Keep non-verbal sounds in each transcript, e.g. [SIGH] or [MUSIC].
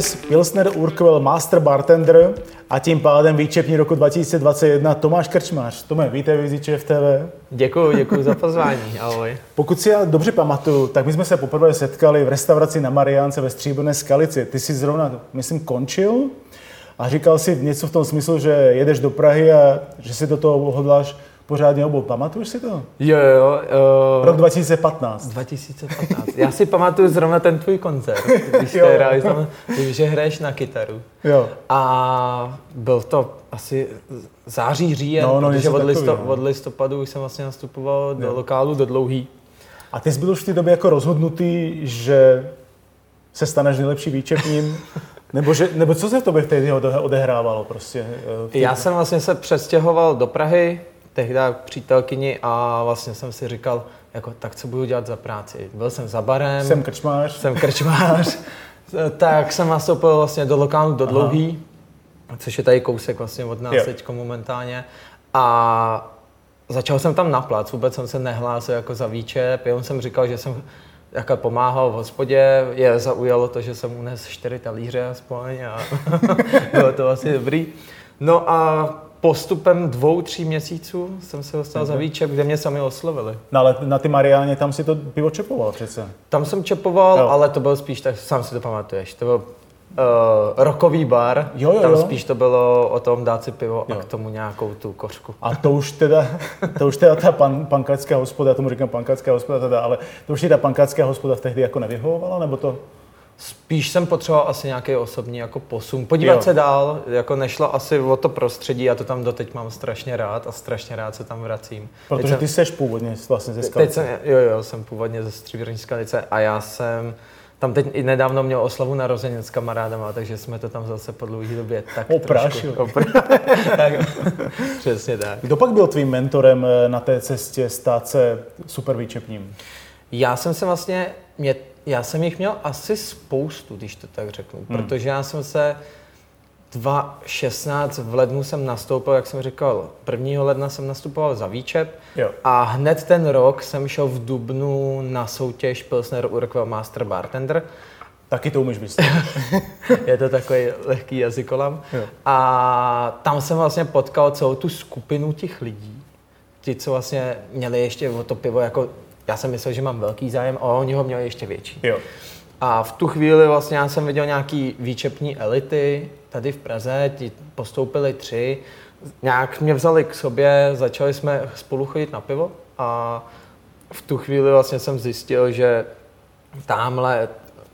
Vítěz Pilsner Urquell Master Bartender a tím pádem výčepní roku 2021 Tomáš Krčmář. Tome, vítej v Easy TV. Děkuji, děkuji za pozvání. Ahoj. Pokud si já dobře pamatuju, tak my jsme se poprvé setkali v restauraci na Mariánce ve Stříbrné skalici. Ty jsi zrovna, myslím, končil a říkal si něco v tom smyslu, že jedeš do Prahy a že si do toho hodláš pořádně obou. Pamatuješ si to? Jo, jo. Uh, Rok 2015. 2015. Já si pamatuju zrovna ten tvůj koncert, když jo. hráš tam, že hraješ na kytaru. Jo. A byl to asi září, říjen, no, no, protože od, listo, takový, no. od listopadu už jsem vlastně nastupoval jo. do lokálu do dlouhý. A ty jsi byl už v té době jako rozhodnutý, že se staneš nejlepší výčepním? [LAUGHS] Nebo, že, nebo co se v tobě v té odehrávalo prostě? Eh, Já jsem vlastně se přestěhoval do Prahy, tehdy přítelkyni a vlastně jsem si říkal, jako, tak co budu dělat za práci. Byl jsem za barem. Jsem krčmář. Jsem krčmář. [LAUGHS] tak jsem nastoupil vlastně do lokálu do Dlouhý, Aha. což je tady kousek vlastně od nás teď momentálně. A začal jsem tam na plac, vůbec jsem se nehlásil jako za výčep, jenom jsem říkal, že jsem jako pomáhal v hospodě, je zaujalo to, že jsem unesl čtyři talíře aspoň a [LAUGHS] bylo to asi dobrý. No a postupem dvou, tří měsíců jsem se dostal za výčep, kde mě sami oslovili. No ale na ty Mariáně tam si to pivo čepoval přece. Tam jsem čepoval, jo. ale to byl spíš, tak sám si to pamatuješ, to byl uh, rokový bar, jo, jo, tam jo. spíš to bylo o tom dát si pivo jo. a k tomu nějakou tu kořku. A to už teda, [LAUGHS] to už teda ta pan, pankácká hospoda, já tomu říkám pankácká hospoda teda, ale to už ta pankácká hospoda v tehdy jako nevyhovovala, nebo to? Spíš jsem potřeboval asi nějaký osobní jako posun. Podívat jo. se dál, jako nešlo asi o to prostředí, já to tam doteď mám strašně rád a strašně rád se tam vracím. Protože jsem, ty seš původně vlastně ze Skalice. Teď jsem, jo, jo, jsem původně ze Stříbrní Skalice a já jsem tam teď i nedávno měl oslavu narozenin s kamarádama, takže jsme to tam zase po dlouhé době tak Oprášil. trošku... [LAUGHS] tak, přesně tak. Kdo pak byl tvým mentorem eh, na té cestě stát se super výčepním? Já jsem se vlastně, mě já jsem jich měl asi spoustu, když to tak řeknu, hmm. protože já jsem se 2016 v lednu jsem nastoupil, jak jsem říkal, 1. ledna jsem nastupoval za výčep jo. a hned ten rok jsem šel v Dubnu na soutěž Pilsner Urquell Master Bartender. Taky to umíš myslet. [LAUGHS] je to takový lehký jazykolam. Jo. A tam jsem vlastně potkal celou tu skupinu těch lidí, ti, co vlastně měli ještě o to pivo jako já jsem myslel, že mám velký zájem, a oni ho měli ještě větší. Jo. A v tu chvíli vlastně já jsem viděl nějaký výčepní elity tady v Praze, ti postoupili tři, nějak mě vzali k sobě, začali jsme spolu chodit na pivo a v tu chvíli vlastně jsem zjistil, že tamhle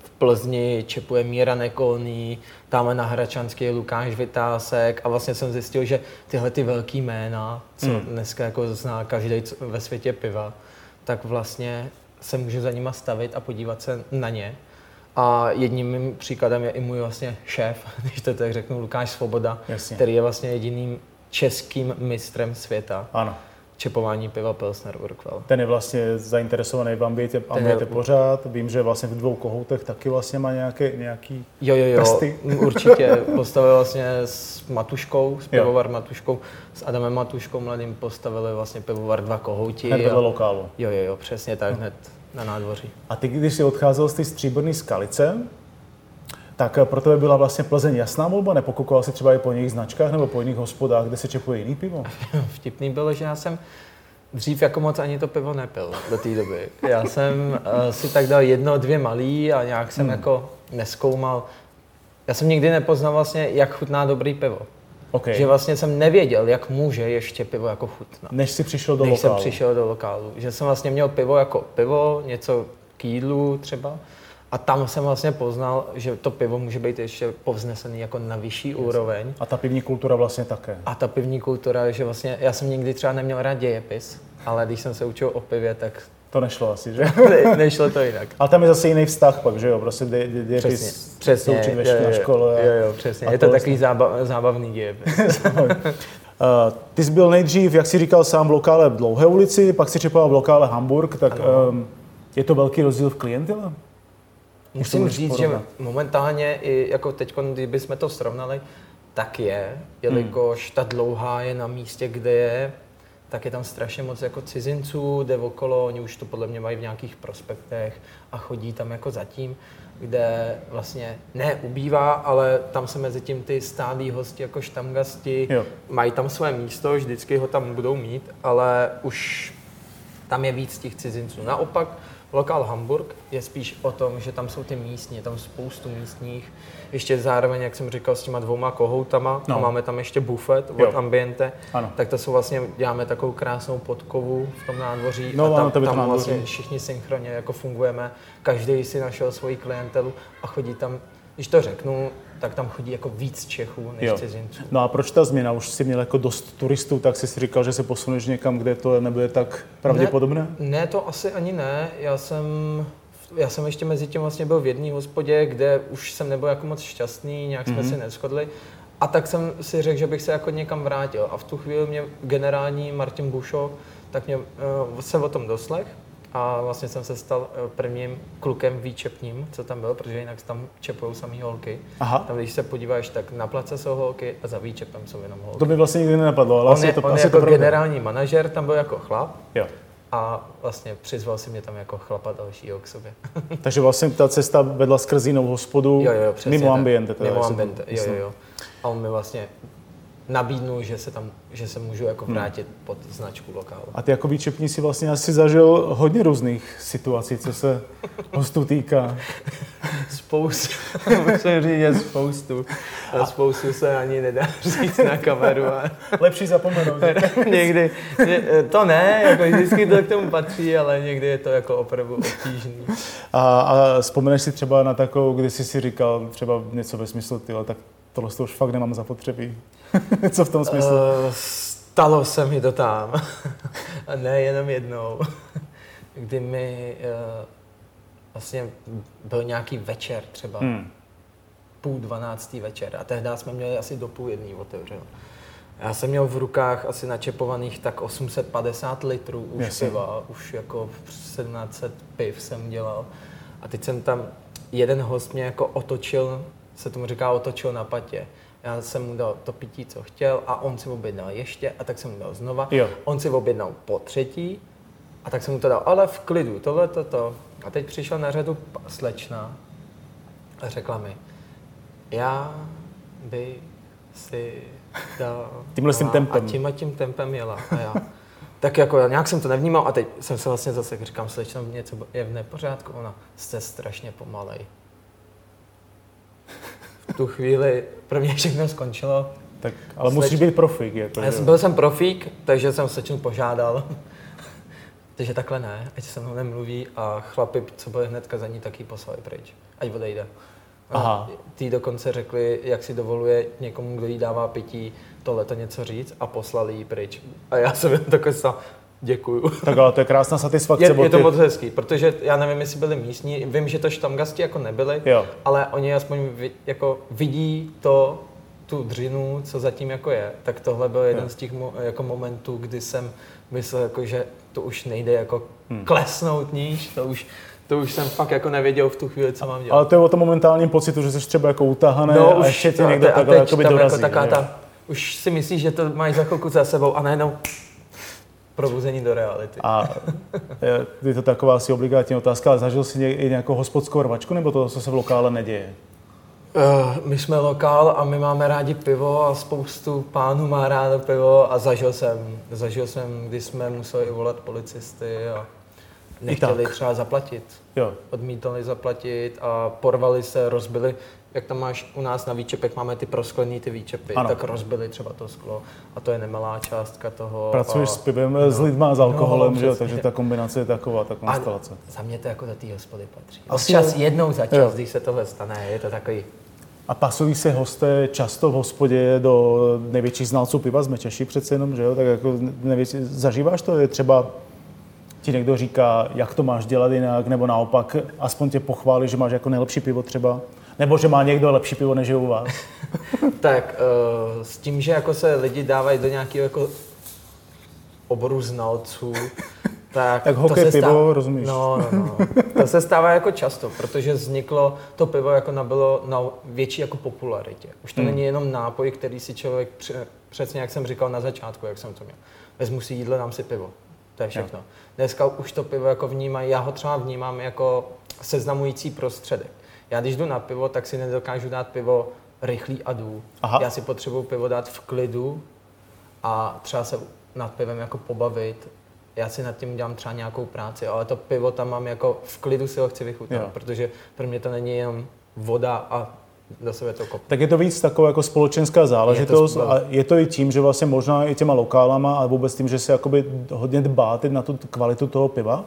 v Plzni čepuje Míra Nekolný, tamhle na Hračanský je Lukáš Vytásek a vlastně jsem zjistil, že tyhle ty velký jména, co hmm. dneska jako zná každý ve světě piva, tak vlastně se může za nima stavit a podívat se na ně. A jedním mým příkladem je i můj vlastně šéf, [LAUGHS] když to tak řeknu, Lukáš Svoboda, Jasně. který je vlastně jediným českým mistrem světa. Ano čepování piva Pilsner Urquell. Ten je vlastně zainteresovaný v ambiente, ambiente je... pořád. Vím, že vlastně v dvou kohoutech taky vlastně má nějaké, nějaký jo, jo, jo, prsty. určitě. Postavil vlastně s Matuškou, s pivovar jo. Matuškou, s Adamem Matuškou mladým postavili vlastně pivovar dva kohouti. Hned vedle lokálu. Jo, jo, jo, přesně tak, hned na nádvoří. A ty, když jsi odcházel z té stříbrné skalice, tak pro tebe byla vlastně Plzeň jasná volba? Nepokokoval jsi třeba i po jiných značkách nebo po jiných hospodách, kde se čepuje jiný pivo? [LAUGHS] Vtipný bylo, že já jsem dřív jako moc ani to pivo nepil do té doby. Já jsem uh, si tak dal jedno, dvě malý a nějak jsem hmm. jako neskoumal. Já jsem nikdy nepoznal vlastně, jak chutná dobrý pivo. Okay. Že vlastně jsem nevěděl, jak může ještě pivo jako chutnat. Než jsi přišel do Než lokálu. jsem přišel do lokálu. Že jsem vlastně měl pivo jako pivo, něco k jídlu třeba a tam jsem vlastně poznal, že to pivo může být ještě povznesený jako na vyšší Jasně. úroveň. A ta pivní kultura vlastně také. A ta pivní kultura, že vlastně, já jsem nikdy třeba neměl rád dějepis, ale když jsem se učil o pivě, tak To nešlo asi, že? [LAUGHS] ne, nešlo to jinak. Ale tam je zase jiný vztah pak, že jo? Prostě de, de, de, Přesně, přesně. Učit ve jo, na jo, škole. Jo, jo, přesně. Je to takový zábav, zábavný děj. Uh, [LAUGHS] ty jsi byl nejdřív, jak jsi říkal sám, v lokále v Dlouhé ulici, pak si čepoval v lokále Hamburg, tak um, je to velký rozdíl v klientele? Musím říct, porovnat. že momentálně, i jako teď, kdybychom to srovnali, tak je, jelikož hmm. ta dlouhá je na místě, kde je, tak je tam strašně moc jako cizinců, jde okolo, oni už to podle mě mají v nějakých prospektech a chodí tam jako zatím, kde vlastně ne ubývá, ale tam se mezi tím ty stálí hosti jako štamgasti jo. mají tam své místo, vždycky ho tam budou mít, ale už tam je víc těch cizinců. Naopak, Lokál Hamburg je spíš o tom, že tam jsou ty místní, tam spoustu místních. Ještě zároveň, jak jsem říkal, s těma dvouma kohoutama no. a máme tam ještě bufet od jo. Ambiente, ano. tak to jsou vlastně, děláme takovou krásnou podkovu v tom nádvoří no, a tam, ano, to tam vlastně všichni synchronně jako fungujeme. Každý si našel svoji klientelu a chodí tam, když to řeknu, tak tam chodí jako víc Čechů než jo. cizinců. No a proč ta změna? Už jsi měl jako dost turistů, tak jsi si říkal, že se posuneš někam, kde to nebude tak pravděpodobné? Ne, ne to asi ani ne. Já jsem, já jsem ještě mezi tím vlastně byl v jedné hospodě, kde už jsem nebyl jako moc šťastný, nějak jsme mm-hmm. si neschodli. A tak jsem si řekl, že bych se jako někam vrátil. A v tu chvíli mě generální Martin Bušo tak mě uh, se o tom doslech a vlastně jsem se stal eh, prvním klukem výčepním, co tam byl, protože jinak tam čepují samý holky. Aha. Tam, když se podíváš, tak na place jsou holky a za výčepem jsou jenom holky. To by vlastně nikdy nenapadlo, ale on asi je, to, on asi jako to generální manažer, tam byl jako chlap. Jo. A vlastně přizval si mě tam jako chlapa dalšího k sobě. [LAUGHS] Takže vlastně ta cesta vedla skrz jinou hospodu jo, jo, přesně, mimo ambiente. Teda, mimo ambiente, jo, jo, jo. A on mi vlastně nabídnu, že se tam, že se můžu jako hmm. vrátit hmm. pod značku lokálu. A ty jako výčepní si vlastně asi zažil hodně různých situací, co se hostů týká. Spoustu, [LAUGHS] musím říct, spoustu. A spoustu se ani nedá říct na kameru. A... Lepší zapomenout. [LAUGHS] někdy, to ne, jako vždycky to k tomu patří, ale někdy je to jako opravdu obtížný. A, a vzpomeneš si třeba na takovou, kdy jsi si říkal třeba něco ve smyslu, tyhle, tak tohle to už fakt nemám zapotřebí. [LAUGHS] Co v tom smyslu? Uh, stalo se mi to tam. [LAUGHS] A ne jenom jednou. [LAUGHS] Kdy mi uh, vlastně byl nějaký večer třeba. Hmm. Půl dvanáctý večer. A tehdy jsme měli asi do půl jedný otevřeno. Já jsem měl v rukách asi načepovaných tak 850 litrů už Jasně. piva, už jako 1700 piv jsem dělal. A teď jsem tam, jeden host mě jako otočil se tomu říká otočil na patě. Já jsem mu dal to pití, co chtěl a on si objednal ještě a tak jsem mu dal znova. Jo. On si objednal po třetí a tak jsem mu to dal, ale v klidu, tohle, toto. A teď přišla na řadu slečna a řekla mi, já by si dal... Tímhle tím tempem. A tím a tím tempem jela. A já, [LAUGHS] tak jako nějak jsem to nevnímal a teď jsem se vlastně zase říkám, slečna, něco je v nepořádku, ona jste strašně pomalej tu chvíli pro mě všechno skončilo. Tak, ale Sleč... musíš být profík. Jako, Já jsem, byl jsem profík, takže jsem slečnu požádal. [LAUGHS] takže takhle ne, ať se mnou nemluví a chlapi, co byli hnedka za ní, taky poslali pryč, ať odejde. Aha. Tý dokonce řekli, jak si dovoluje někomu, kdo jí dává pití, tohle to něco říct a poslali ji pryč. A já jsem jen stal, Děkuju. Tak ale to je krásná satisfakce. Je, je to moc hezký, protože já nevím, jestli byli místní, vím, že to štamgasti jako nebyli, jo. ale oni aspoň vid, jako vidí to, tu dřinu, co zatím jako je. Tak tohle byl jeden jo. z těch mo, jako momentů, kdy jsem myslel, jako, že to už nejde jako hmm. klesnout níž, to už, to už jsem fakt jako nevěděl v tu chvíli, co mám dělat. Ale to je o tom momentálním pocitu, že jsi třeba jako utahaný no, a ještě tě někdo takhle jako dorazí. Jako taká ta, už si myslíš, že to máš za chvilku za sebou a najednou Probuzení do reality. A je, to taková asi obligátní otázka, ale zažil jsi i nějakou hospodskou rvačku, nebo to, co se v lokále neděje? Uh, my jsme lokál a my máme rádi pivo a spoustu pánů má rádo pivo a zažil jsem, zažil jsem, když jsme museli volat policisty a nechtěli třeba zaplatit. Jo. Odmítali zaplatit a porvali se, rozbili jak tam máš u nás na výčepech, máme ty prosklený ty výčepy, ano. tak rozbili třeba to sklo a to je nemalá částka toho. Pracuješ a, s pivem, no, s lidma, s alkoholem, no, že? takže ta kombinace je taková, ta konstelace. A za mě to jako do té hospody patří. Asi čas jednou za čas, jo. když se tohle stane, je to takový a pasují se hosté často v hospodě do největších znalců piva, jsme Češi přece jenom, že jo? Tak jako největší, zažíváš to? Je třeba ti někdo říká, jak to máš dělat jinak, nebo naopak aspoň tě pochválí, že máš jako nejlepší pivo třeba? Nebo že má někdo lepší pivo než je u vás? [LAUGHS] tak uh, s tím, že jako se lidi dávají do nějakého jako oboru znalců, [LAUGHS] tak, tak hokej, to se pivo, stává, rozumíš? No, no, no. To se stává jako často, protože vzniklo, to pivo jako nabylo na větší jako popularitě. Už to hmm. není jenom nápoj, který si člověk, přesně jak jsem říkal na začátku, jak jsem to měl. Vezmu si jídlo, dám si pivo. To je všechno. Jo. Dneska už to pivo jako vnímají, já ho třeba vnímám jako seznamující prostředek. Já když jdu na pivo, tak si nedokážu dát pivo rychlý a jdu. Aha. Já si potřebuju pivo dát v klidu a třeba se nad pivem jako pobavit. Já si nad tím dělám třeba nějakou práci, ale to pivo tam mám jako v klidu si ho chci vychutnat, jo. protože pro mě to není jenom voda a do sebe to kope. Tak je to víc taková jako společenská záležitost je to, a je to i tím, že vlastně možná i těma lokálama a vůbec tím, že se jakoby hodně dbáte na tu kvalitu toho piva,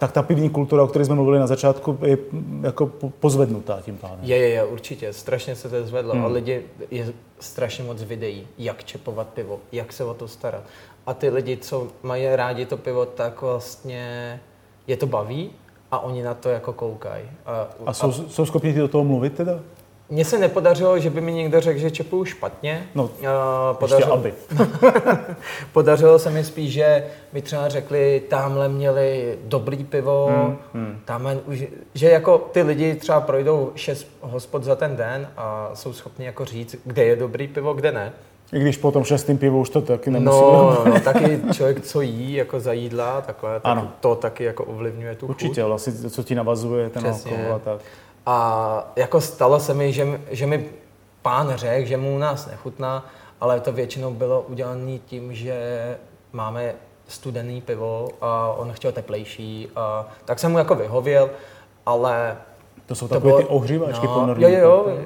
tak ta pivní kultura, o které jsme mluvili na začátku, je jako pozvednutá tím pádem. Je, je, je, určitě. Strašně se to zvedlo. Hmm. A lidi, je strašně moc videí, jak čepovat pivo, jak se o to starat. A ty lidi, co mají rádi to pivo, tak vlastně je to baví a oni na to jako koukají. A, a jsou, a, jsou schopni do toho mluvit teda? Mně se nepodařilo, že by mi někdo řekl, že čepuju špatně. No, uh, podařilo, aby. [LAUGHS] podařilo se mi spíš, že mi třeba řekli, tamhle měli dobrý pivo, hmm, hmm. tamhle už, že jako ty lidi třeba projdou šest hospod za ten den a jsou schopni jako říct, kde je dobrý pivo, kde ne. I když po tom šestém pivu už to taky nemusí. No, no, no, taky člověk, co jí jako za jídla, takhle, tak ano. to taky jako ovlivňuje tu Určitě, chuť. vlastně, co ti navazuje ten Přesně. alkohol a tak. A jako stalo se mi, že, že mi pán řekl, že mu u nás nechutná, ale to většinou bylo udělané tím, že máme studený pivo a on chtěl teplejší. A, tak jsem mu jako vyhověl, ale to jsou takové ty ohřívačky no, ponorní. Jo, jo, jo.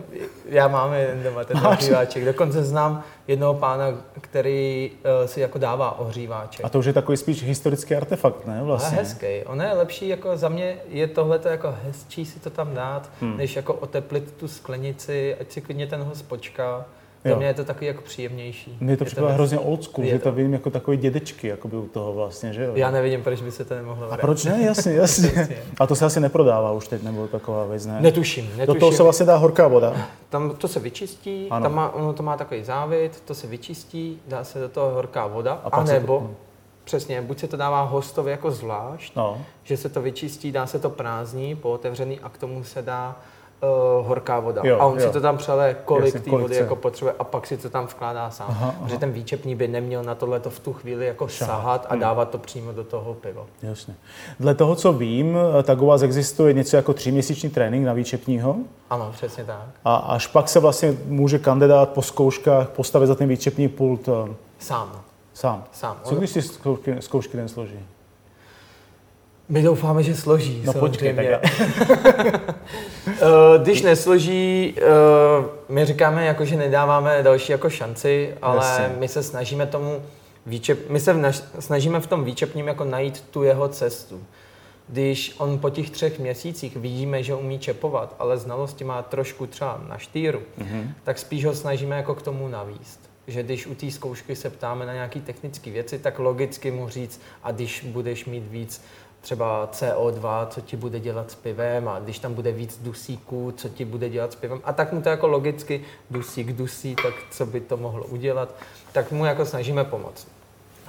Já mám jeden doma ten [LAUGHS] ohříváček. Dokonce znám jednoho pána, který uh, si jako dává ohříváček. A to už je takový spíš historický artefakt, ne? Vlastně. A hezký. On je lepší, jako za mě je tohle jako hezčí si to tam dát, hmm. než jako oteplit tu sklenici, ať si klidně ten host počká. Za mě je to takový jako příjemnější. Mně to připadá hrozně old school, že to vidím jako takový dědečky jako by u toho vlastně, že jo? Já nevidím, proč by se to nemohlo A proč ne? Jasně, jasně. A to se asi neprodává už teď, nebo taková věc, ne? Netuším, netuším. Do toho se vlastně dá horká voda. Tam to se vyčistí, ano. tam má, ono to má takový závit, to se vyčistí, dá se do toho horká voda, a nebo to... Přesně, buď se to dává hostovi jako zvlášť, no. že se to vyčistí, dá se to prázdní, po otevřený a k tomu se dá uh, horká voda. Jo, a on jo. si to tam přele, kolik té vody jako potřebuje a pak si to tam vkládá sám. Aha, aha. Že ten výčepní by neměl na tohle v tu chvíli jako Šahat. sahat a hmm. dávat to přímo do toho piva. Jasně. Dle toho, co vím, tak u vás existuje něco jako tříměsíční trénink na výčepního. Ano, přesně tak. A až pak se vlastně může kandidát po zkouškách postavit za ten výčepní pult eh, Sám. Sám. Sám. Co když si zkoušky, zkoušky nesloží? My doufáme, že složí. No počkej, tak [LAUGHS] eh, Když nesloží, eh, my říkáme, jako, že nedáváme další jako šanci, ale Jasně. my se snažíme tomu výčep, my se v snažíme v tom výčepním jako najít tu jeho cestu. Když on po těch třech měsících vidíme, že umí čepovat, ale znalosti má trošku třeba na štýru, mm-hmm. tak spíš ho snažíme jako k tomu navíst. Že když u té zkoušky se ptáme na nějaké technické věci, tak logicky mu říct, a když budeš mít víc třeba CO2, co ti bude dělat s pivem a když tam bude víc dusíků, co ti bude dělat s pivem. A tak mu to jako logicky dusík dusí, tak co by to mohlo udělat, tak mu jako snažíme pomoct.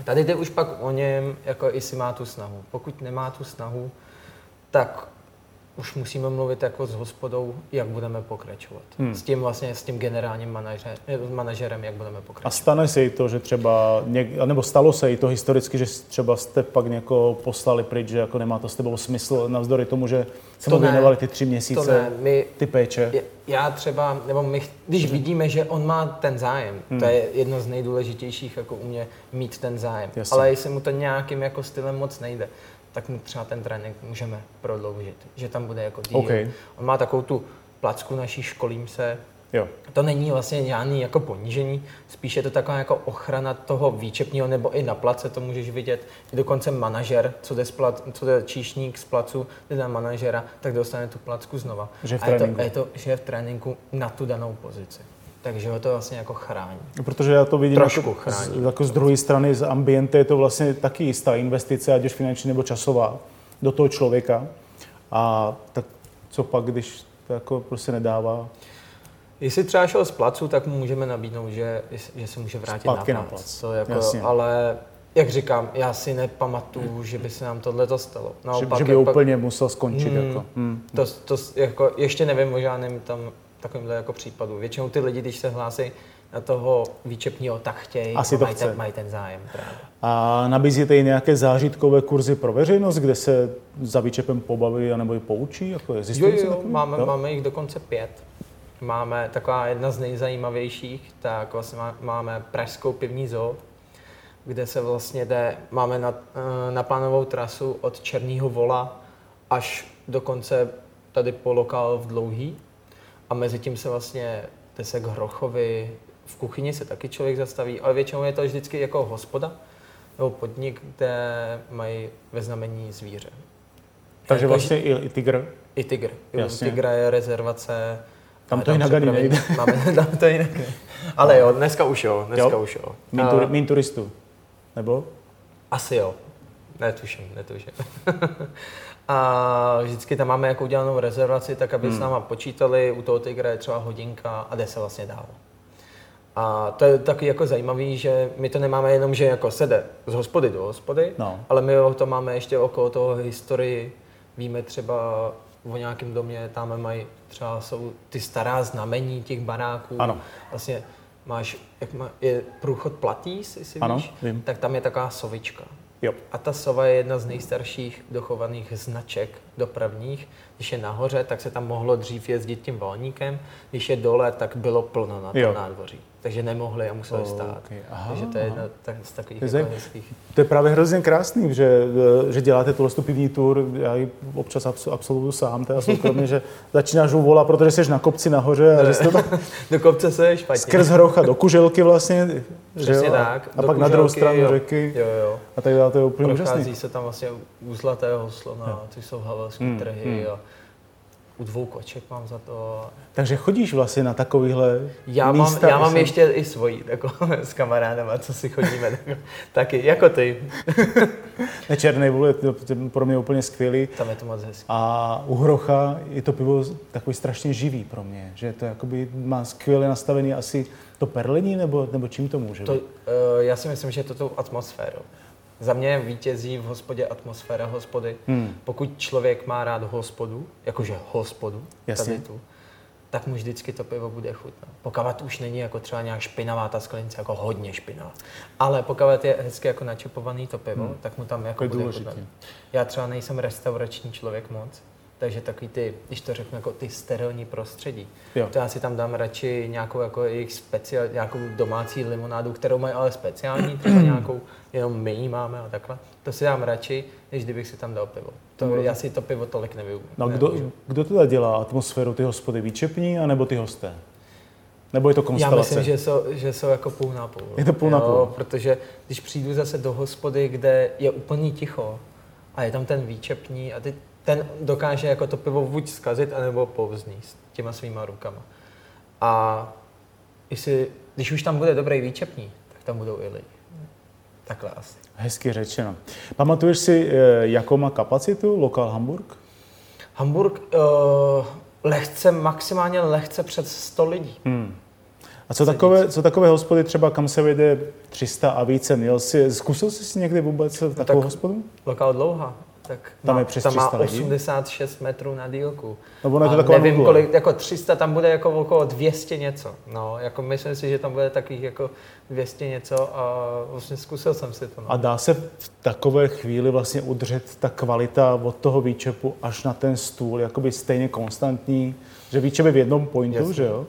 Tady jde už pak o něm, jako jestli má tu snahu. Pokud nemá tu snahu, tak už musíme mluvit jako s hospodou, jak budeme pokračovat. Hmm. S tím vlastně, s tím generálním manažer, manažerem, jak budeme pokračovat. A stane se i to, že třeba, něk, nebo stalo se i to historicky, že třeba jste pak někoho poslali pryč, že jako nemá to s tebou smysl, navzdory tomu, že se mu věnovali ty tři měsíce, to ne. My, ty péče. Já třeba, nebo my, když hmm. vidíme, že on má ten zájem, hmm. to je jedno z nejdůležitějších, jako u mě, mít ten zájem. Jasně. Ale jestli mu to nějakým jako stylem moc nejde, tak mu třeba ten trénink můžeme prodloužit, že tam bude jako díl. Okay. On má takovou tu placku naší školím se, Jo. To není vlastně žádný jako ponížení, spíš je to taková jako ochrana toho výčepního, nebo i na place to můžeš vidět. I dokonce manažer, co jde, z plac, co jde číšník z placu, jde na manažera, tak dostane tu placku znova. Že v a je to, je to, že je v tréninku na tu danou pozici. Takže ho to vlastně jako chrání. Protože já to vidím Trošku jako, chrání. z, jako z druhé strany, z ambiente je to vlastně taky jistá investice, ať už finanční nebo časová, do toho člověka. A tak co pak, když to jako prostě nedává Jestli třeba šel z placu, tak mu můžeme nabídnout, že, že se může vrátit Zpátky na na plac. plac. To jako, Jasně. ale jak říkám, já si nepamatuju, že by se nám tohle to stalo. že, Naopak, že by jak úplně musel skončit. Hmm. Jako. Hmm. To, to, jako, ještě nevím o žádném tam takovýmhle jako případu. Většinou ty lidi, když se hlásí na toho výčepního, tak chtějí, Asi to mají, chce. ten, mají ten zájem právě. A nabízíte i nějaké zážitkové kurzy pro veřejnost, kde se za výčepem pobaví anebo i poučí? Jako Jo, jo, jo, máme, Jo? máme jich dokonce pět. Máme taková jedna z nejzajímavějších, tak vlastně má- máme Pražskou pivní zoo, kde se vlastně jde, máme na, na plánovou trasu od Černého vola až dokonce tady po lokál v Dlouhý. A mezi tím se vlastně jde se k Hrochovi, v kuchyni se taky člověk zastaví, ale většinou je to vždycky jako hospoda nebo podnik, kde mají ve znamení zvíře. Takže Jako, vlastně i, i tygr. i tygr. Jasně. Tigra je rezervace. Tam to jinak ani nejde. Máme, [LAUGHS] tam to jinak. Ale jo, dneska už jo, dneska Jo? už jo. Mín, tur, mín turistů. Nebo? Asi jo. Netuším, netuším. [LAUGHS] a vždycky tam máme jako udělanou rezervaci, tak aby Hmm. s náma počítali, u toho tygra je třeba hodinka a jde se vlastně dál. A to je taky jako zajímavý, že my to nemáme jenom, že jako sede z hospody do hospody, No. ale my to máme ještě okolo toho historii. Víme třeba o nějakém domě, tam mají třeba jsou ty stará znamení těch baráků. Ano. Vlastně máš, jak má, je průchod Platýs, jestli Ano, víš, vím. tak tam je taková sovička. Jo. A ta sova je jedna z nejstarších dochovaných značek dopravních. Když je nahoře, tak se tam mohlo dřív jezdit tím volníkem, když je dole, tak bylo plno na Jo. tom nádvoří. Takže nemohli a museli Oh, stát. okay. Aha, Takže to je jedna tak, z takových To je jako hezkých. To je právě hrozně krásný, že, že děláte tuhle tu pivní tour, já ji občas abs- absolvuju sám, teda soukromně, že [LAUGHS] začínáš u vola, protože jsi na kopci nahoře a že jsi to tam [LAUGHS] Do kopce se je špatně. skrz hrocha do kuželky vlastně, že jo? tak. A do pak na druhou Kuželky, stranu jo. řeky Jo, jo. a tak dále, to je úplně úžasný. Prochází se tam vlastně u Zlatého slona, ty jsou havelské Hmm, trhy hmm. a u dvou koček mám za to. Takže chodíš vlastně na takovýhle Já mám, místa, já mám myslím- ještě i svojí, jako [LAUGHS] s kamarádama, co si chodíme, tak, taky, jako ty. [LAUGHS] Ne, Černý vůl je to je pro mě úplně skvělý. Tam je to moc hezké. A u Hrocha je to pivo takový strašně živý pro mě, že to jakoby má skvěle nastavený asi to perlení, nebo, nebo čím to může To, být? uh, já si myslím, že to tou atmosférou. Za mě vítězí v hospodě atmosféra hospody. Hmm. Pokud člověk má rád hospodu, jakože hospodu, Jasně. tady tu, tak mu vždycky to pivo bude chutnat. Pokud už není jako třeba nějak špinavá ta sklenice, jako hodně špinavá. Ale pokud je hezky jako načepovaný to pivo, Hmm. tak mu tam To jako je bude důležitý. chutnat. Já třeba nejsem restaurační člověk moc, takže takový ty, když to řeknu, jako ty sterilní prostředí. Jo. To já si tam dám radši nějakou jako jejich speciál, nějakou domácí limonádu, kterou mají ale speciální, [CLEARS THROAT] třeba nějakou, jenom my ji máme a takhle. To si dám radši, než kdybych si tam dal pivo. To, No, já si to pivo tolik nevyužiju. No kdo, kdo teda dělá atmosféru, ty hospody výčepní, anebo ty hosté? Nebo je to Já konstelace? myslím, že jsou, že jsou jako půl na půl. Je to půl na půl. Protože když přijdu zase do hospody, kde je úplný ticho a je tam ten výčepní a ty, ten dokáže jako to pivo buď zkazit, anebo povzníst těma svýma rukama. A jestli, když už tam bude dobrý výčepní, tak tam budou i lidi. Takhle asi. Hezky řečeno. Pamatuješ si, eh, jakou má kapacitu lokál Hamburg? Hamburg uh, lehce, maximálně lehce před 100 lidí. Hmm. A co takové, co takové hospody třeba, kam se vede 300 a více? Měl jsi, zkusil jsi si někdy vůbec takovou tak- hospodu? Lokál dlouhá. Tak Tam má, je přes tam má 300 lidí? 86 metrů na dílku. No, ono je to A taková nevím nudle. kolik, jako 300, tam bude jako okolo 200 něco. No, jako myslím si, že tam bude takových jako 200 něco a vlastně zkusil jsem si to. No. A dá se v takové chvíli vlastně udržet ta kvalita od toho výčepu až na ten stůl, jakoby stejně konstantní, že výčep je v jednom pointu, Jasně. že jo?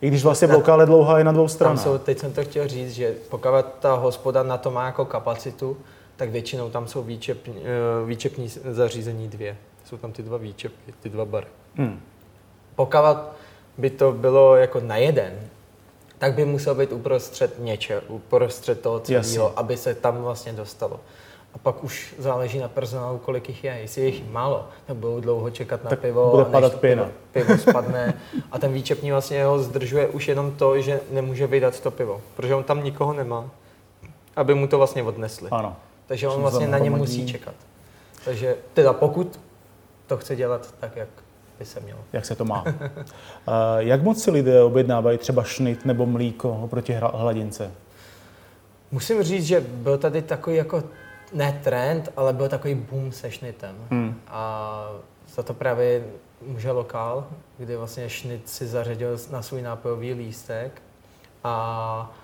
I když vlastně blokále dlouhá je na dvou Tam stranách. jsou, teď jsem to chtěl říct, že pokud ta hospoda na to má jako kapacitu, tak většinou tam jsou výčepní, eh, výčepní zařízení dvě. Jsou tam ty dva výčepy, ty dva bary. Hmm. Pokud by to bylo jako na jeden, tak by musel být uprostřed něčeho, uprostřed toho celého, aby se tam vlastně dostalo. A pak už záleží na personálu, kolik jich je. Jestli je jich málo, tak budou dlouho čekat na tak pivo. Bude padat než pěna. Pivo, pivo spadne. A ten výčepní vlastně ho zdržuje už jenom to, že nemůže vydat to pivo. Protože on tam nikoho nemá, aby mu to vlastně odnesli. Ano. Takže on vlastně na ně musí čekat. Takže teda pokud to chce dělat tak, jak by se mělo. Jak se to má. [LAUGHS] jak moc si lidé objednávají třeba šnit nebo mlíko oproti hladince? Musím říct, že byl tady takový jako ne trend, ale byl takový boom se šnitem. Hmm. A za to právě může lokál, kdy vlastně šnit si zařadil na svůj nápojový lístek a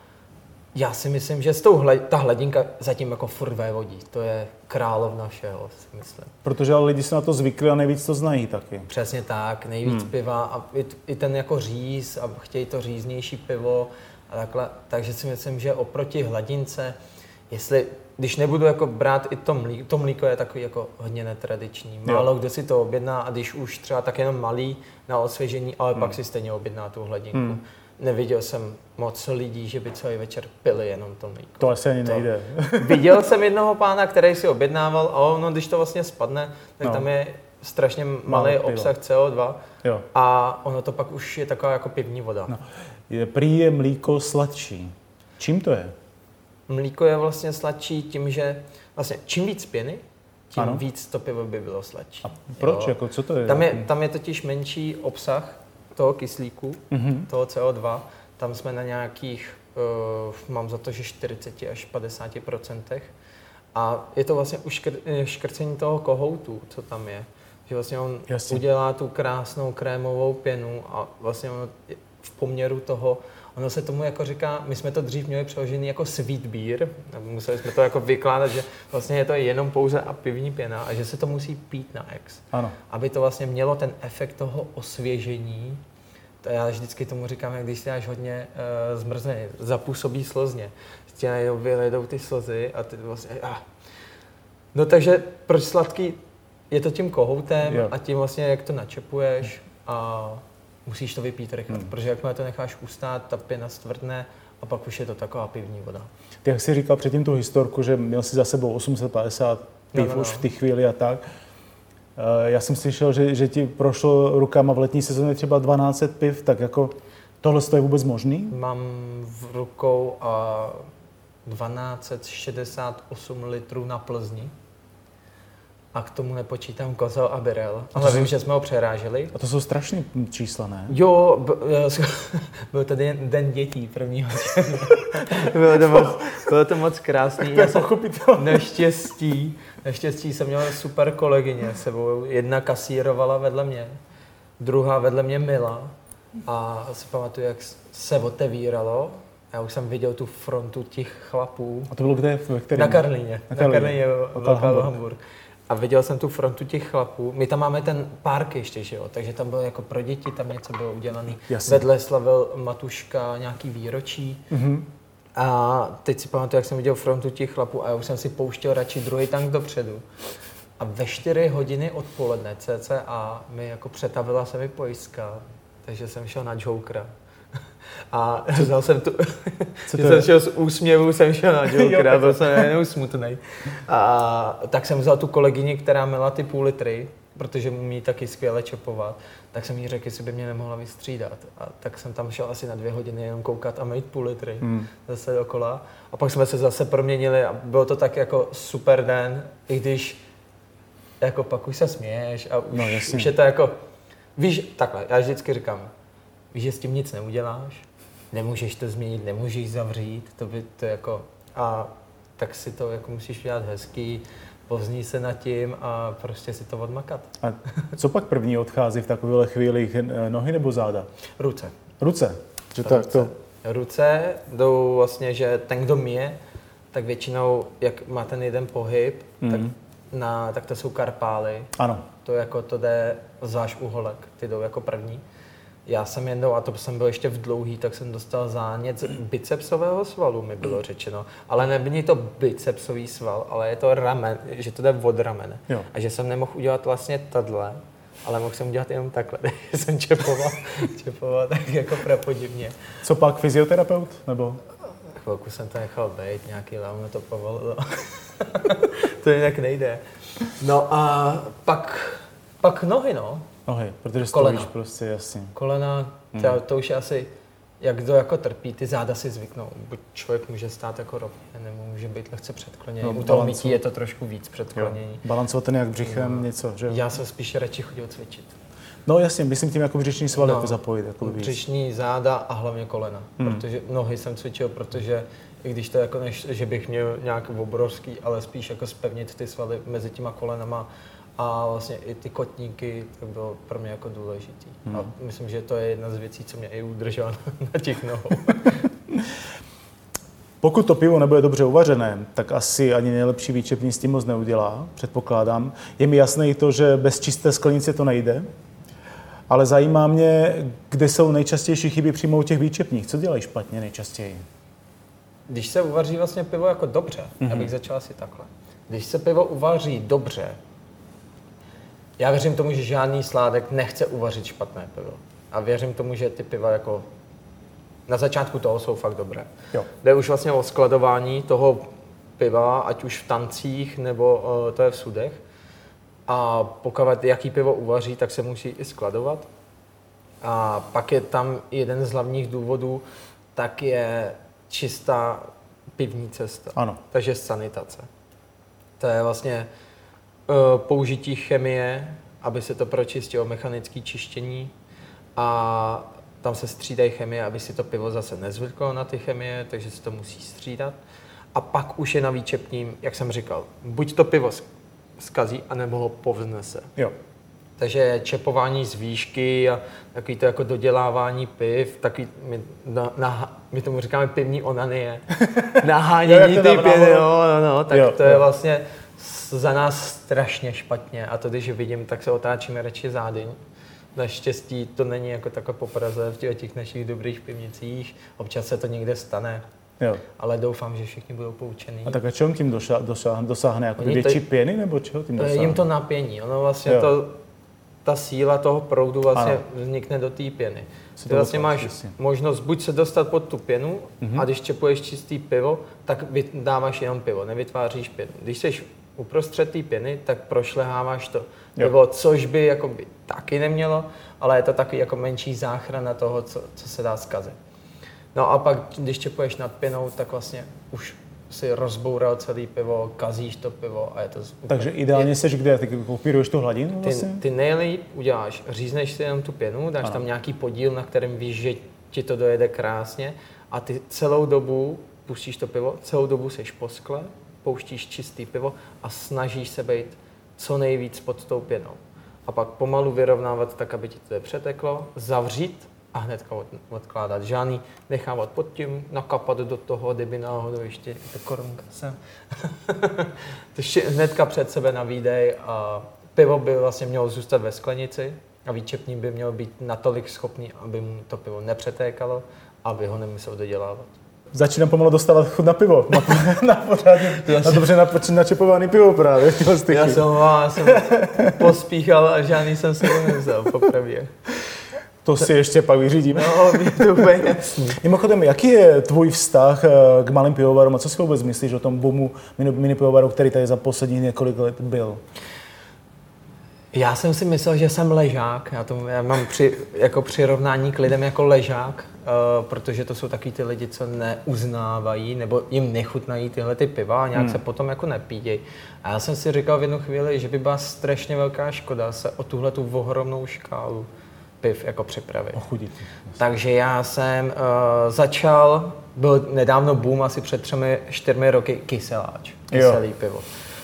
já si myslím, že s tou hled, ta hladinka zatím jako furt vévodí. To je královna všeho, si myslím. Protože ale lidi se na to zvykli a nejvíc to znají taky. Přesně tak, nejvíc hmm. piva a i, i ten jako říz a chtějí to říznější pivo a takhle. Takže si myslím, že oproti hladince, jestli, když nebudu jako brát i to mlíko, to mlíko je takový jako hodně netradiční. Málo jo. kdo si to objedná a když už třeba tak jenom malý na osvěžení, ale hmm. pak si stejně objedná tu hladinku. Hmm neviděl jsem moc lidí, že by celý večer pili jenom to mlíko. To asi ani to. nejde. [LAUGHS] viděl jsem jednoho pána, který si objednával a ono, když to vlastně spadne, tak no. tam je strašně malý obsah CO2 jo. a ono to pak už je taková jako pivní voda. No. Je, prý je mlíko sladší. Čím to je? Mlíko je vlastně sladší tím, že vlastně čím víc pěny, tím ano. víc to pivo by bylo sladší. A proč? Jako, co to je? Tam, je? tam je totiž menší obsah toho kyslíku, mm-hmm. toho CO2, tam jsme na nějakých, uh, mám za to, že 40 až 50 procentech. A je to vlastně už škrcení toho kohoutu, co tam je. Že vlastně on Jasně. udělá tu krásnou krémovou pěnu a vlastně on v poměru toho, ono se tomu jako říká, my jsme to dřív měli přeložený jako sweet beer, museli jsme to jako vykládat, že vlastně je to jenom pouze a pivní pěna a že se to musí pít na ex. Ano. Aby to vlastně mělo ten efekt toho osvěžení to já vždycky tomu říkám, jak když si dáš hodně uh, zmrzne, zapůsobí slozně. Ti najednou vyledou ty slzy a ty vlastně, ah. No takže proč sladký? Je to tím kohoutem jo. a tím vlastně, jak to načepuješ a musíš to vypít rychle, hmm. protože jakmile to necháš ustát, ta pěna stvrdne a pak už je to taková pivní voda. Ty jak jsi říkal předtím tu historku, že měl si za sebou 850 piv no, no, no. už v té chvíli a tak, Eh, já jsem slyšel, že, že ti prošlo rukama v letní sezóně třeba 12 piv, tak jako tohle je vůbec možný? Mám v rukou a 1268 litrů na Plzni. A k tomu nepočítám kozel a birel. Ale vím, že jsme ho přeráželi. A to jsou strašné čísla, ne? Jo, b- [LAUGHS] byl to den, den dětí prvního [LAUGHS] bylo, to moc, bylo to moc krásný. Já jsem naštěstí Naštěstí jsem měl super kolegyně s sebou. Jedna kasírovala vedle mě, druhá vedle mě Mila. A si pamatuju, jak se otevíralo. Já už jsem viděl tu frontu těch chlapů. A to bylo kde? Ve kterém? Na Karlíně. Na Karlíně, na Karlíně Hamburg. Hamburg. A viděl jsem tu frontu těch chlapů. My tam máme ten park ještě, že jo? takže tam bylo jako pro děti, tam něco bylo udělané. Vedle slavil Matuška nějaký výročí. Mm-hmm. A teď si pamatuju, jak jsem viděl frontu těch chlapů a já už jsem si pouštěl radši druhý tank dopředu. A ve 4 hodiny odpoledne cca mi jako přetavila se mi pojistka, takže jsem šel na Jokera. A vzal jsem tu, Co [LAUGHS] to jsem šel z úsměvu, jsem šel na [LAUGHS] Jokera, byl jsem jenom smutný. A tak jsem vzal tu kolegyni, která měla ty půl litry, protože umí taky skvěle čepovat, tak jsem jí řekl, jestli by mě nemohla vystřídat. A tak jsem tam šel asi na dvě hodiny jenom koukat a mít půl litry hmm. zase dokola. A pak jsme se zase proměnili a bylo to tak jako super den, i když jako pak už se směješ a už, no, už je to jako, víš, takhle, já vždycky říkám, víš, že s tím nic neuděláš, nemůžeš to změnit, nemůžeš zavřít, to by to jako, a tak si to jako musíš udělat hezký, pozní se nad tím a prostě si to odmakat. A co pak první odchází v takovéhle chvíli, nohy nebo záda? Ruce. Ruce? Že Ruce. Tak to... Ruce jdou vlastně, že ten, kdo mije, tak většinou, jak má ten jeden pohyb, mm. tak, na, tak to jsou karpály. Ano. To jako to jde záš uholek, ty jdou jako první. Já jsem jednou, a to jsem byl ještě v dlouhý, tak jsem dostal zánět bicepsového svalu, mi bylo řečeno. Ale nebyl to bicepsový sval, ale je to ramen, že to jde od ramene. Jo. A že jsem nemohl udělat vlastně tohle, ale mohl jsem udělat jenom takhle, [LAUGHS] že jsem čepoval, [LAUGHS] čepoval tak jako prapodivně. Co pak fyzioterapeut? Nebo? Chvilku jsem to nechal být, nějaký lám to povolil. [LAUGHS] to jinak nejde. No a pak, pak nohy, no. Nohy, protože Kolena. stojíš prostě, jasně. Kolena, Hmm. to, to už je asi, jak kdo jako trpí, ty záda si zvyknou. Buď člověk může stát jako rovně, nebo může být lehce předkloněný. No, U toho mytí je to trošku víc předklonění. Balancovat ten jak břichem, No. něco, že? Já jsem spíš radši chodil cvičit. No jasně, myslím tím jako břiční sval No. jako zapojit, jako víc. Břišní záda a hlavně kolena. Hmm. Protože nohy jsem cvičil, protože i když to jako než, že bych měl nějak obrovský, ale spíš jako spevnit ty svaly mezi těma kolenama a vlastně i ty kotníky, to bylo pro mě jako důležitý. Hmm. A myslím, že to je jedna z věcí, co mě i udržela [LAUGHS] na těch nohou. [LAUGHS] Pokud to pivo nebude dobře uvařené, tak asi ani nejlepší výčepní s tím moc neudělá, předpokládám. Je mi jasné i to, že bez čisté sklenice to nejde, ale zajímá mě, kde jsou nejčastější chyby přímo u těch výčepních. Co dělají špatně nejčastěji? Když se uvaří vlastně pivo jako dobře, mm-hmm. já bych začal asi takhle. Když se pivo uvaří dobře, já věřím tomu, že žádný sládek nechce uvařit špatné pivo. A věřím tomu, že ty piva jako na začátku toho jsou fakt dobré. Jo. Jde už vlastně o skladování toho piva, ať už v tancích, nebo uh, to je v sudech. A pokud jaký pivo uvaří, tak se musí i skladovat. A pak je tam jeden z hlavních důvodů, tak je čistá pivní cesta. Ano. Takže sanitace. To je vlastně použití chemie, aby se to pročistilo, mechanické čištění a tam se střídají chemie, aby si to pivo zase nezvyklo na ty chemie, takže se to musí střídat. A pak už je na výčepním, jak jsem říkal, buď to pivo skazí, anebo ho povznese. Jo. Takže čepování z výšky a takový to jako dodělávání piv, takový, my, na, na, my tomu říkáme pivní onanie, [LAUGHS] Jo, nahánění ty pěny, nahoru. no, no, tak Jo, to je jo. vlastně za nás strašně špatně a to, když vidím, tak se otáčíme radši zády. Naštěstí to není jako takhle po Praze v těch, těch našich dobrých pivnicích, občas se to někde stane, jo. ale doufám, že všichni budou poučení. A tak a čeho tím doša, dosáhne, dosáhne? Jako Oni větší to- pěny nebo čeho tím To je dosáhne? jim to napění. Ono vlastně Jo. to, ta síla toho proudu vlastně Ano. vznikne do té pěny. Se Ty to vlastně máš jasně. možnost buď se dostat pod tu pěnu Mhm. a když čepuješ čistý pivo, tak dáváš jenom pivo, nevytváříš pěnu. Když jsi uprostřed té pěny, tak prošleháváš to Jo. pivo, což by jakoby taky nemělo, ale je to takový jako menší záchrana toho, co, co se dá zkazit. No a pak, když čepuješ nad pěnou, tak vlastně už si rozboural celý pivo, kazíš to pivo a je to... z- Takže úplně- ideálně seš kde? Ty kopíruješ tu hladinu ty, vlastně? ty nejlíp uděláš, řízneš si jenom tu pěnu, dáš Ano. tam nějaký podíl, na kterém víš, že ti to dojede krásně a ty celou dobu pustíš to pivo, celou dobu seš po skle, pouštíš čistý pivo a snažíš se být co nejvíc pod tou pěnou. A pak pomalu vyrovnávat tak, aby ti to přeteklo, zavřít a hnedka od, odkládat. Žádný nechávat pod tím, nakapat do toho, kdyby náhodou ještě ta korunka [LAUGHS] ještě hnedka před sebe na výdej a pivo by vlastně mělo zůstat ve sklenici a výčepní by měl být natolik schopný, aby mu to pivo nepřetékalo, aby ho nemusel dodělávat. Začínám pomalu dostávat chuť na pivo. Na, [LAUGHS] na pořádně, na dobře načepovaný pivo právě. [LAUGHS] Já jsem, já jsem pospíchal a žádný jsem se nevzal, popravdě. To si ještě pak vyřídíme. No, to úplně jasný. [LAUGHS] Mimochodem, jaký je tvůj vztah eh, k malým pivovarům a co si vůbec myslíš o tom boomu mini, mini pivovaru, který tady za posledních několik let byl? Já jsem si myslel, že jsem ležák. Já, to, já mám při, jako přirovnání k lidem jako ležák, uh, protože to jsou taky ty lidi, co neuznávají nebo jim nechutnají tyhle ty piva a nějak hmm. se potom jako nepídějí. A já jsem si říkal v jednu chvíli, že by byla strašně velká škoda se o tuhle tu ohromnou škálu piv jako připravit. Ochudit. Takže já jsem uh, začal, byl nedávno boom, asi před třemi, čtyřmi roky, kyseláč, kyselý jo. pivo.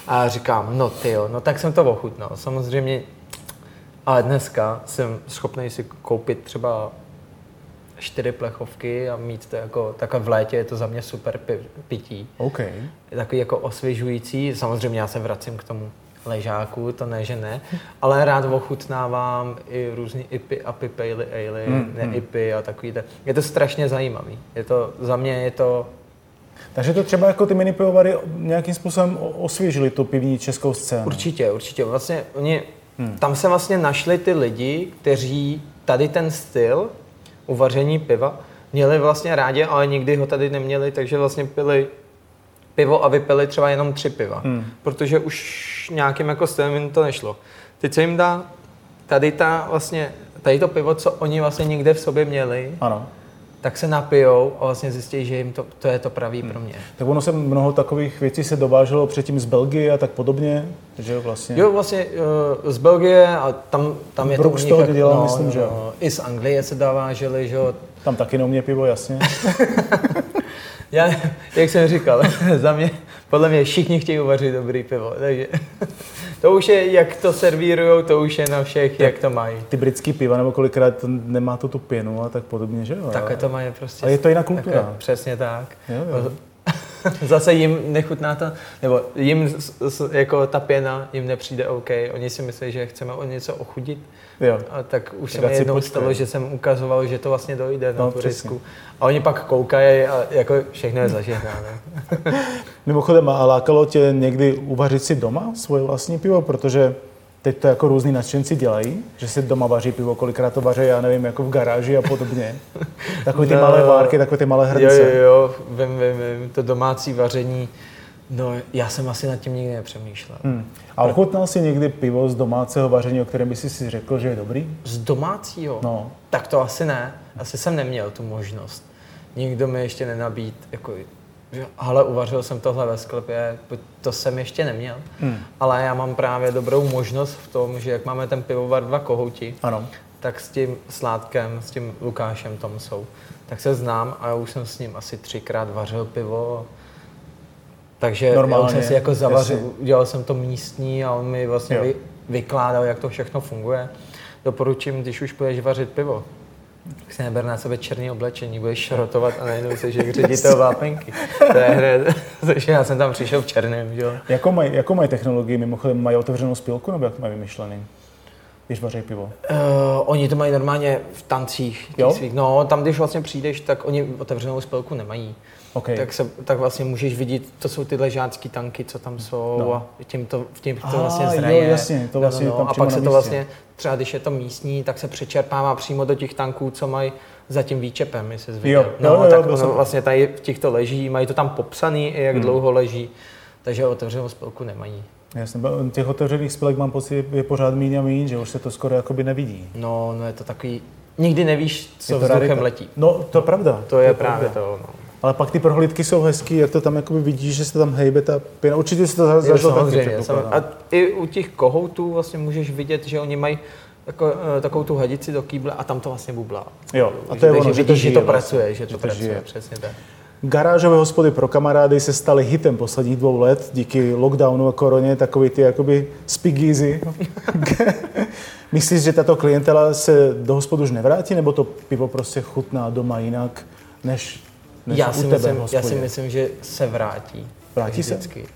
A říkám, no ty jo, no tak jsem to ochutnal. Samozřejmě, ale dneska jsem schopný si koupit třeba čtyři plechovky a mít to jako, takhle v létě je to za mě super pi, pití. OK. Je takový jako osvěžující, samozřejmě já se vracím k tomu ležáku, to ne, že ne, ale rád ochutnávám i různý IPy a pale ale, Mm, ne mm. IPy a takový. Je to strašně zajímavý. Je to, za mě je to Takže to třeba jako ty mini pivovary nějakým způsobem osvěžili tu pivní českou scénu. Určitě, určitě. Vlastně oni, hmm. tam se vlastně našli ty lidi, kteří tady ten styl uvaření piva měli vlastně rádi, ale nikdy ho tady neměli, takže vlastně pili pivo a vypili třeba jenom tři piva. Hmm. Protože už nějakým jako stylem jim to nešlo. Teď se jim dá tady ta vlastně, tady to pivo, co oni vlastně někde v sobě měli, Ano. Tak se napijou a vlastně zjistí, že jim to, to je to pravý pro mě. Tak ono se mnoho takových věcí se dováželo předtím z Belgie a tak podobně, že jo, vlastně. Jo, vlastně uh, z Belgie a tam, tam je Brooks to u to nich, hodně dělal, myslím, že jo. no, I z Anglie se dováželi, že jo. Tam taky neumě pivo, jasně. [LAUGHS] Já, jak jsem říkal, [LAUGHS] za mě, podle mě všichni chtějí uvařit dobrý pivo, takže [LAUGHS] to už je, jak to servírujou, to už je na všech, jak to mají. Ty britský piva, nebo kolikrát to nemá to tu pěnu a tak podobně, že jo. Takhle to mají prostě. A je to jiná kultura. Takhle, přesně tak. Jo, jo. [LAUGHS] Zase jim nechutná to, nebo jim jako ta pěna jim nepřijde OK. Oni si myslí, že chceme o něco ochudit. Jo. A tak už se Tak mi ať si jednou počkej. stalo, že jsem ukazoval, že to vlastně dojde na No, tu přesně. risku. A oni pak koukají a jako všechno je zažehnané. [LAUGHS] Mimochodem, a lákalo tě někdy uvařit si doma svoje vlastní pivo, protože teď to jako různí nadšenci dělají, že si doma vaří pivo, kolikrát to vaří, já nevím, jako v garáži a podobně. [LAUGHS] Takové ty No. malé várky, takové ty malé Jo, hrnce. jo, jo, vím, vím, vím, to domácí vaření. No, já jsem asi nad tím nikdy nepřemýšlel. Hmm. A ochutnal jsi někdy pivo z domácího vaření, o kterém by si si řekl, že je dobrý? Z domácího? No. Tak to asi ne. Asi jsem neměl tu možnost. Nikdo mi ještě nenabít, jako, ale uvařil jsem tohle ve sklepě, to jsem ještě neměl. Hmm. Ale já mám právě dobrou možnost v tom, že jak máme ten pivovar dva kohouti, Ano. tak s tím Sládkem, s tím Lukášem Tomsou, tak se znám a já už jsem s ním asi třikrát vařil pivo. Takže já Normálně, už jsem si jako zavařil, jasně. udělal jsem to místní a on mi vlastně Jo. vy, vykládal, jak to všechno funguje. Doporučím, když už budeš vařit pivo, tak si neber na sebe černé oblečení, budeš šrotovat a najednou jsi jak ředitel vápenky. To je hned, [LAUGHS] takže já jsem tam přišel v černém, že jo. Jakou mají, jakou mají technologii? Mimochodem mají otevřenou spilku, nebo jak to mají vymyšlený? Když vaří pivo. Uh, oni to mají normálně v tancích Jo? svých. No, tam když vlastně přijdeš, tak oni otevřenou spelku nemají. OK. Tak, se, tak vlastně můžeš vidět, to jsou ty ležácký tanky, co tam jsou No. no. a tím to, tím to Ah, vlastně jo, zraje. jasně, to vlastně no, no, tam no. A přímo pak se to vlastně, třeba když je to místní, tak se přečerpává přímo do těch tanků, co mají za tím výčepem, jestli jsi viděl. Jo, no, jo, jo, tak ono jsem- vlastně tady v těchto leží, mají to tam popsaný, jak Hmm. dlouho leží, takže otevřenou spelku nemají. Jasně, těch otevřených spilek mám pocit, je pořád míň a míň, že už se to skoro jakoby nevidí. No, no je to takový, nikdy nevíš, co Je to vzduchem letí. No, to je pravda. To je pravda. právě to, no. Ale pak ty prohlídky jsou hezký, jak to tam jakoby vidíš, že se tam hejbe ta pěna. Určitě si to zažil taky. A i u těch kohoutů vlastně můžeš vidět, že oni mají tako, eh, takovou tu hadici do kýble a tam to vlastně bublá. Jo, a to je Takže ono, že to vidíš, že žije to vlastně, pracuje, že to že to pracuje, žije. přesně tak. Garážové hospody pro kamarády se staly hitem posledních dvou let díky lockdownu a koroně, takový ty jakoby speakeasy. [LAUGHS] Myslíš, že tato klientela se do hospod už nevrátí, nebo to pivo prostě chutná doma jinak, než, než Já u si, tebe v myslím, já hospodě? si myslím, že se vrátí. Vrátí se? vždycky.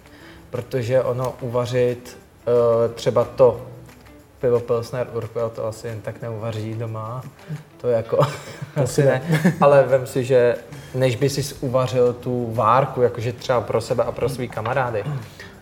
Protože ono uvařit uh, třeba to pivo Pilsner Urquell to asi jen tak neuvaří doma. To je jako, [LAUGHS] asi ne. [LAUGHS] Ale vem si, že než by si uvařil tu várku, jakože třeba pro sebe a pro svý kamarády,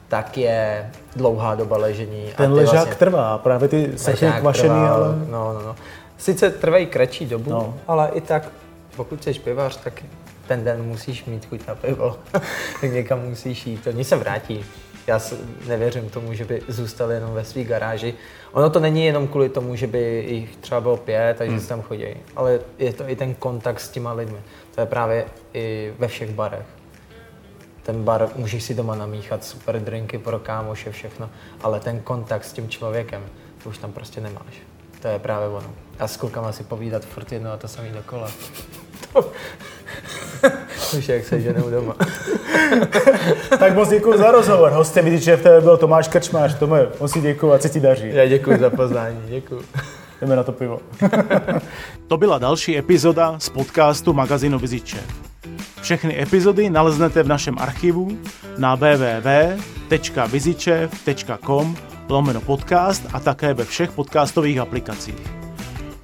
tak je dlouhá doba ležení. a Ten ty ležák vlastně- trvá, právě ty sechy kvašený, trvá, ale... No, no, no. Sice trvají kratší dobu, No. no. ale i tak, pokud jsi pivař, tak ten den musíš mít chuť na pivo. [LAUGHS] tak někam musíš jít. Oni se vrátí. Já nevěřím tomu, že by zůstali jenom ve své garáži. Ono to není jenom kvůli tomu, že by jich třeba bylo pět, takže Hmm. si tam chodí. Ale je to i ten kontakt s těma lidmi. To je právě i ve všech barech. Ten bar můžeš si doma namíchat super drinky pro kámoše, všechno, ale ten kontakt s tím člověkem, to už tam prostě nemáš. To je právě ono. A s klukama si povídat furt jedno a to samý dokola. [LAUGHS] To... Už je, jak se ženou doma. [LAUGHS] Tak moc děkuji za rozhovor. Hostem Vidiče v byl Tomáš Krčmář. Tome, moc si děkuji a co ti daří. Já děkuji za pozvání, děkuji. [LAUGHS] Jdeme na to pivo. to byla další epizoda z podcastu magazínu Viziče. Všechny epizody naleznete v našem archivu na www.vizičev.com lomeno podcast a také ve všech podcastových aplikacích.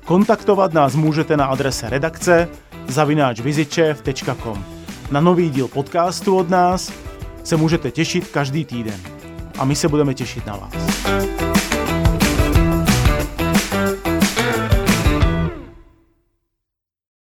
Kontaktovat nás můžete na adrese redakce zavináčvizičev.com. Na nový díl podcastu od nás se můžete těšit každý týden. A my se budeme těšit na vás.